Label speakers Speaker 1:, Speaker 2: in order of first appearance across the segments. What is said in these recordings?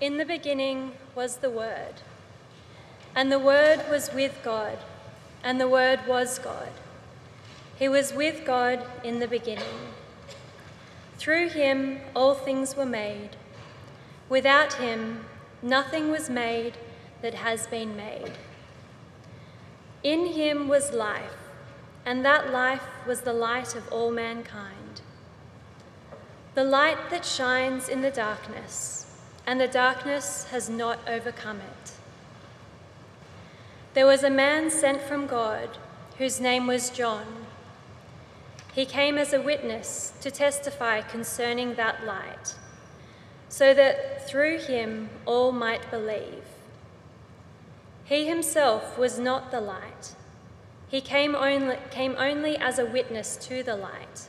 Speaker 1: In the beginning was the Word, and the Word was with God, and the Word was God. He was with God in the beginning. Through him all things were made. Without him nothing was made that has been made. In him was life, and that life was the light of all mankind. The light that shines in the darkness and the darkness has not overcome it. There was a man sent from God whose name was John. He came as a witness to testify concerning that light, so that through him all might believe. He himself was not the light, he came only, came only as a witness to the light.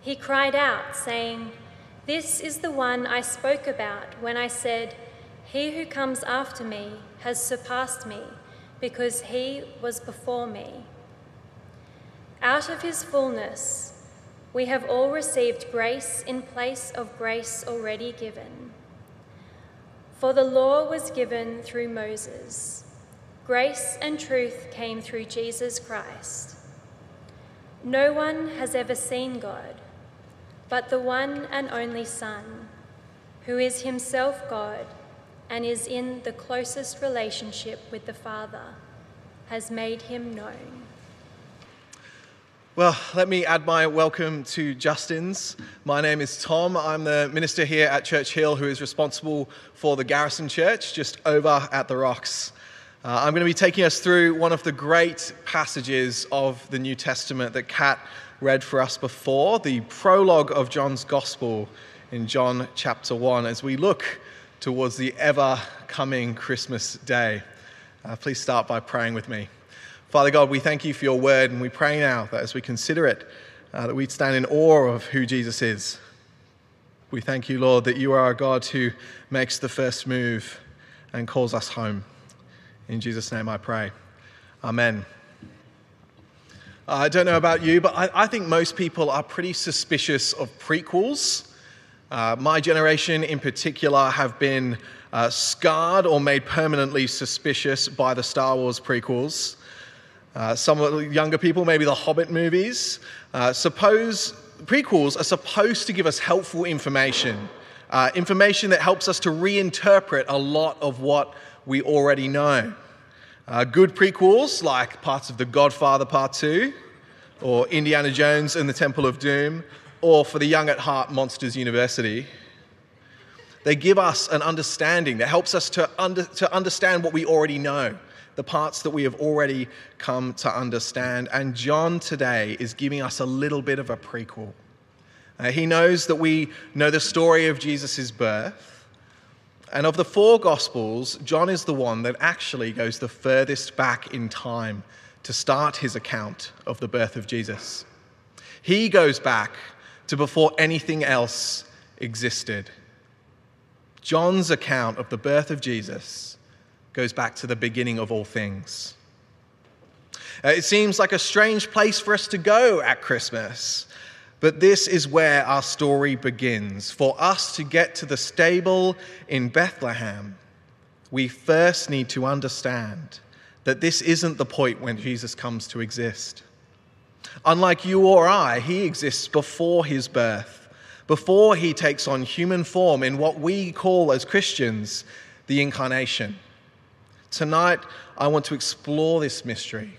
Speaker 1: he cried out, saying, This is the one I spoke about when I said, He who comes after me has surpassed me, because he was before me. Out of his fullness, we have all received grace in place of grace already given. For the law was given through Moses, grace and truth came through Jesus Christ. No one has ever seen God but the one and only Son, who is himself God and is in the closest relationship with the Father, has made him known.
Speaker 2: Well, let me add my welcome to Justin's. My name is Tom. I'm the minister here at Church Hill who is responsible for the Garrison Church just over at the Rocks. Uh, I'm going to be taking us through one of the great passages of the New Testament that Kat read for us before, the prologue of John's Gospel in John chapter 1, as we look towards the ever coming Christmas day. Uh, please start by praying with me. Father God, we thank you for your word, and we pray now that as we consider it, uh, that we'd stand in awe of who Jesus is. We thank you, Lord, that you are a God who makes the first move and calls us home. In Jesus' name I pray. Amen. I don't know about you, but I, I, think most people are pretty suspicious of prequels. Uh, my generation in particular have been uh, scarred or made permanently suspicious by the Star Wars prequels. Uh, some of the younger people, maybe the Hobbit movies. Uh, suppose prequels are supposed to give us helpful information, uh, information that helps us to reinterpret a lot of what we already know. Uh, good prequels, like parts of The Godfather Part 2, or Indiana Jones and the Temple of Doom, or for the young at heart, Monsters University. They give us an understanding that helps us to, under, to understand what we already know, the parts that we have already come to understand. And John today is giving us a little bit of a prequel. Uh, he knows that we know the story of Jesus' birth. And of the four Gospels, John is the one that actually goes the furthest back in time to start his account of the birth of Jesus. He goes back to before anything else existed. John's account of the birth of Jesus goes back to the beginning of all things. Uh, it seems like a strange place for us to go at Christmas. But this is where our story begins. For us to get to the stable in Bethlehem, we first need to understand that this isn't the point when Jesus comes to exist. Unlike you or I, he exists before his birth, before he takes on human form in what we call as Christians the incarnation. Tonight, I want to explore this mystery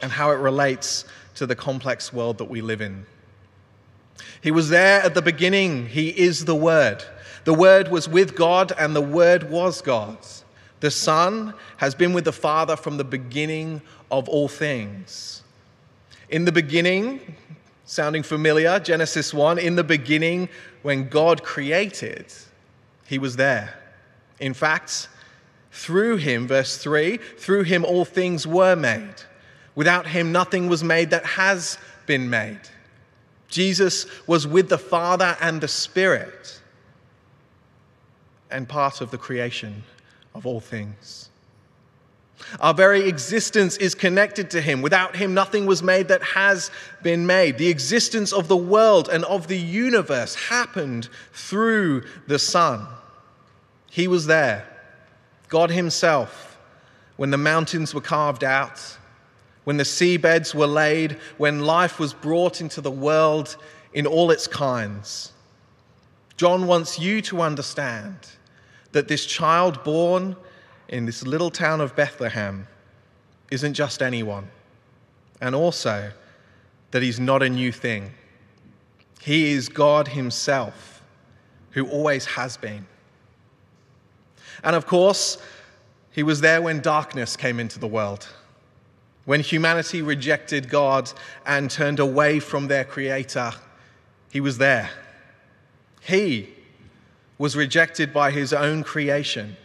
Speaker 2: and how it relates to the complex world that we live in. He was there at the beginning. He is the Word. The Word was with God, and the Word was God. The Son has been with the Father from the beginning of all things. In the beginning, sounding familiar, Genesis 1, in the beginning, when God created, He was there. In fact, through Him, verse 3, through Him all things were made. Without Him, nothing was made that has been made. Jesus was with the Father and the Spirit and part of the creation of all things. Our very existence is connected to Him. Without Him, nothing was made that has been made. The existence of the world and of the universe happened through the Son. He was there, God Himself, when the mountains were carved out when the seabeds were laid, when life was brought into the world in all its kinds. John wants you to understand that this child born in this little town of Bethlehem isn't just anyone, and also that he's not a new thing. He is God Himself, who always has been. And of course, He was there when darkness came into the world. When humanity rejected God and turned away from their Creator, He was there. He was rejected by His own creation,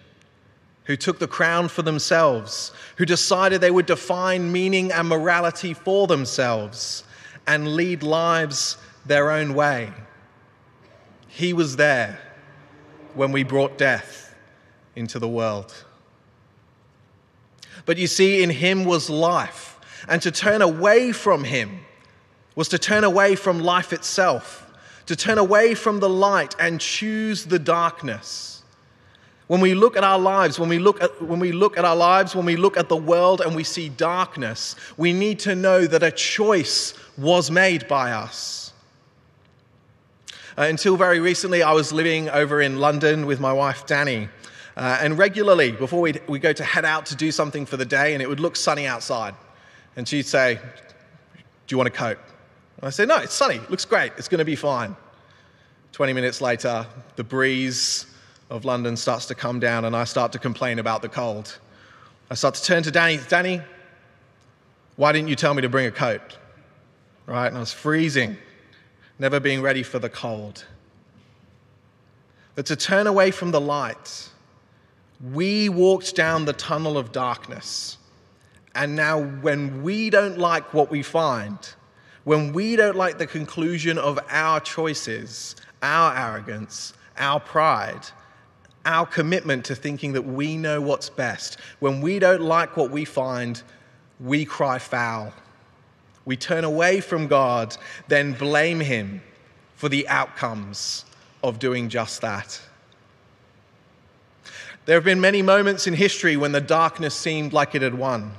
Speaker 2: who took the crown for themselves, who decided they would define meaning and morality for themselves and lead lives their own way. He was there when we brought death into the world. But you see, in him was life. And to turn away from him was to turn away from life itself, to turn away from the light and choose the darkness. When we look at our lives, when we look at, when we look at our lives, when we look at the world and we see darkness, we need to know that a choice was made by us. Uh, until very recently, I was living over in London with my wife, Danny. Uh, and regularly, before we'd, we go to head out to do something for the day, and it would look sunny outside. And she'd say, Do you want a coat? And I say, No, it's sunny. Looks great. It's going to be fine. 20 minutes later, the breeze of London starts to come down, and I start to complain about the cold. I start to turn to Danny, Danny, why didn't you tell me to bring a coat? Right? And I was freezing, never being ready for the cold. But to turn away from the light, we walked down the tunnel of darkness. And now, when we don't like what we find, when we don't like the conclusion of our choices, our arrogance, our pride, our commitment to thinking that we know what's best, when we don't like what we find, we cry foul. We turn away from God, then blame Him for the outcomes of doing just that. There have been many moments in history when the darkness seemed like it had won,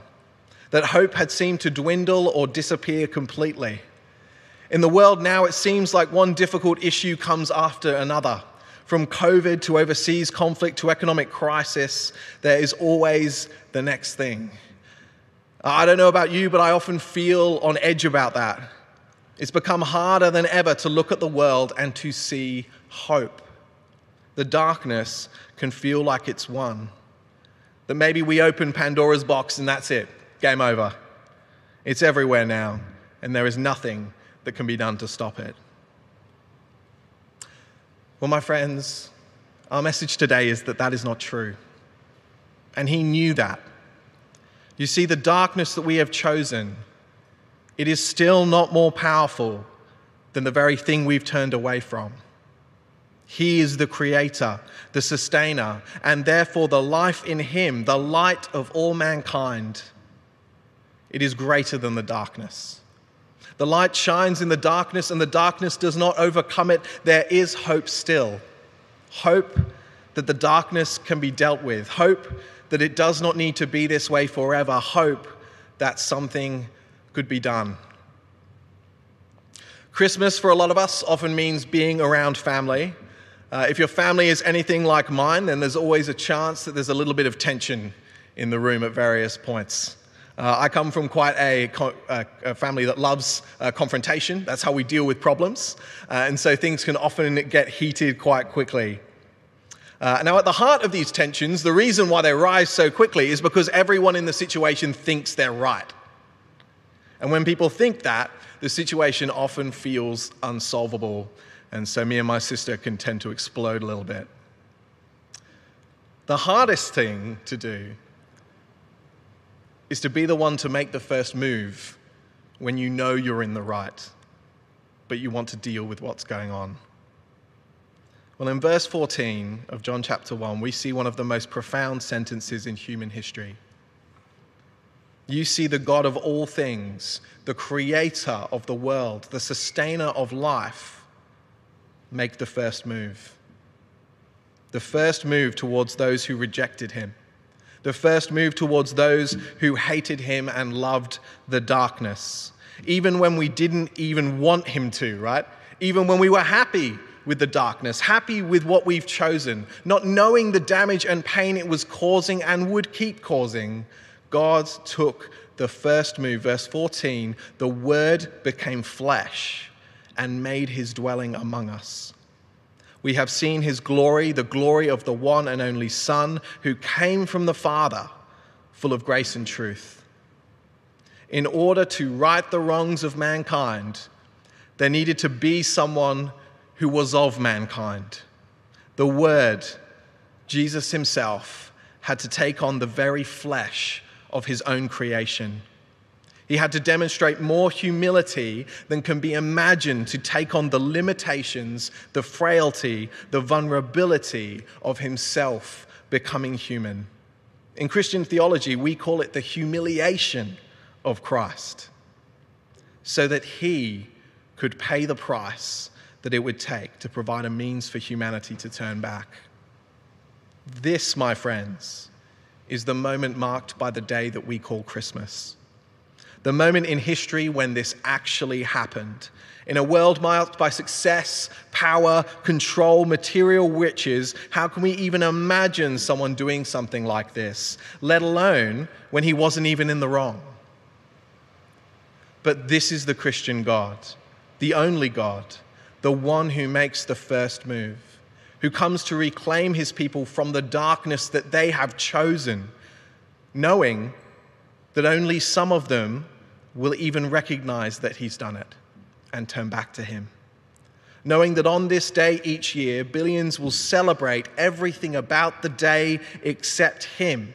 Speaker 2: that hope had seemed to dwindle or disappear completely. In the world now, it seems like one difficult issue comes after another. From COVID to overseas conflict to economic crisis, there is always the next thing. I don't know about you, but I often feel on edge about that. It's become harder than ever to look at the world and to see hope. The darkness can feel like it's won. That maybe we open Pandora's box and that's it, game over. It's everywhere now, and there is nothing that can be done to stop it. Well, my friends, our message today is that that is not true. And he knew that. You see, the darkness that we have chosen, it is still not more powerful than the very thing we've turned away from. He is the creator, the sustainer, and therefore the life in Him, the light of all mankind. It is greater than the darkness. The light shines in the darkness, and the darkness does not overcome it. There is hope still. Hope that the darkness can be dealt with. Hope that it does not need to be this way forever. Hope that something could be done. Christmas, for a lot of us, often means being around family. Uh, if your family is anything like mine, then there's always a chance that there's a little bit of tension in the room at various points. Uh, I come from quite a, a, a family that loves uh, confrontation. That's how we deal with problems. Uh, and so things can often get heated quite quickly. Uh, now, at the heart of these tensions, the reason why they rise so quickly is because everyone in the situation thinks they're right. And when people think that, the situation often feels unsolvable. And so me and my sister can tend to explode a little bit. The hardest thing to do is to be the one to make the first move when you know you're in the right, but you want to deal with what's going on. Well, in verse 14 of John chapter 1, we see one of the most profound sentences in human history. You see the God of all things, the creator of the world, the sustainer of life, make the first move. The first move towards those who rejected him. The first move towards those who hated him and loved the darkness. Even when we didn't even want him to, right? Even when we were happy with the darkness, happy with what we've chosen, not knowing the damage and pain it was causing and would keep causing, God took the first move. Verse 14 the Word became flesh and made his dwelling among us. We have seen his glory, the glory of the one and only Son who came from the Father, full of grace and truth. In order to right the wrongs of mankind, there needed to be someone who was of mankind. The Word, Jesus Himself, had to take on the very flesh of His own creation. He had to demonstrate more humility than can be imagined to take on the limitations, the frailty, the vulnerability of Himself becoming human. In Christian theology, we call it the humiliation of Christ, so that He could pay the price that it would take to provide a means for humanity to turn back. This, my friends, is the moment marked by the day that we call Christmas. The moment in history when this actually happened. In a world marked by success, power, control, material riches, how can we even imagine someone doing something like this, let alone when he wasn't even in the wrong? But this is the Christian God, the only God the one who makes the first move, who comes to reclaim his people from the darkness that they have chosen, knowing that only some of them will even recognize that he's done it and turn back to him. Knowing that on this day each year, billions will celebrate everything about the day except him.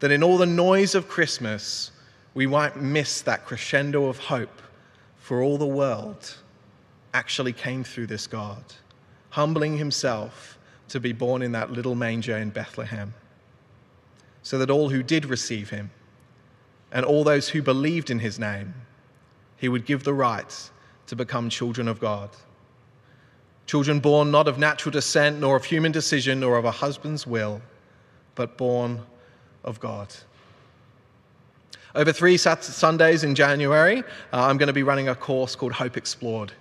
Speaker 2: That in all the noise of Christmas, we might miss that crescendo of hope for all the world actually came through this God, humbling himself to be born in that little manger in Bethlehem, so that all who did receive him and all those who believed in his name, he would give the right to become children of God. Children born not of natural descent, nor of human decision, nor of a husband's will, but born of God. Over three Sundays in January, uh, I'm going to be running a course called Hope Explored.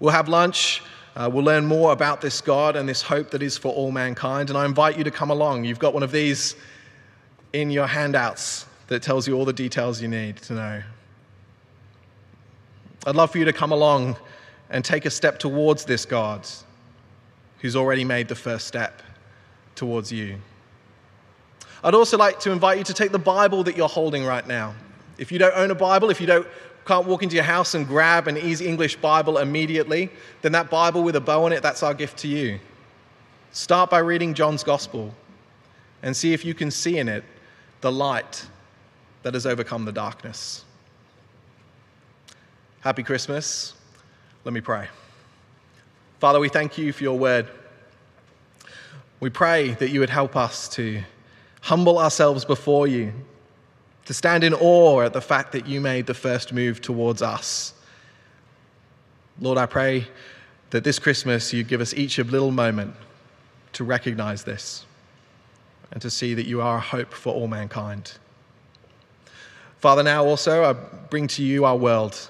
Speaker 2: We'll have lunch. Uh, we'll learn more about this God and this hope that is for all mankind. And I invite you to come along. You've got one of these in your handouts that tells you all the details you need to know. I'd love for you to come along and take a step towards this God who's already made the first step towards you. I'd also like to invite you to take the Bible that you're holding right now. If you don't own a Bible, if you don't can't walk into your house and grab an easy English Bible immediately, then that Bible with a bow on it, that's our gift to you. Start by reading John's Gospel and see if you can see in it the light that has overcome the darkness. Happy Christmas. Let me pray. Father, we thank you for your word. We pray that you would help us to humble ourselves before you to stand in awe at the fact that you made the first move towards us. Lord, I pray that this Christmas you give us each a little moment to recognize this and to see that you are a hope for all mankind. Father, now also I bring to you our world.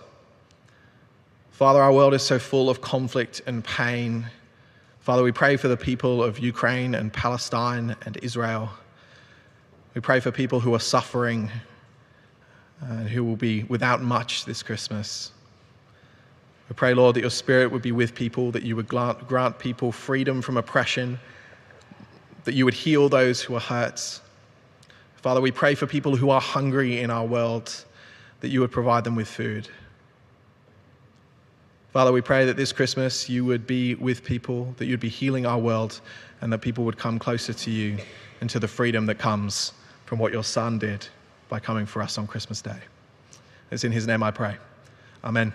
Speaker 2: Father, our world is so full of conflict and pain. Father, we pray for the people of Ukraine and Palestine and Israel. We pray for people who are suffering and who will be without much this Christmas. We pray, Lord, that your Spirit would be with people, that you would grant people freedom from oppression, that you would heal those who are hurt. Father, we pray for people who are hungry in our world, that you would provide them with food. Father, we pray that this Christmas you would be with people, that you'd be healing our world, and that people would come closer to you and to the freedom that comes from what your Son did by coming for us on Christmas Day. It's in his name I pray. Amen.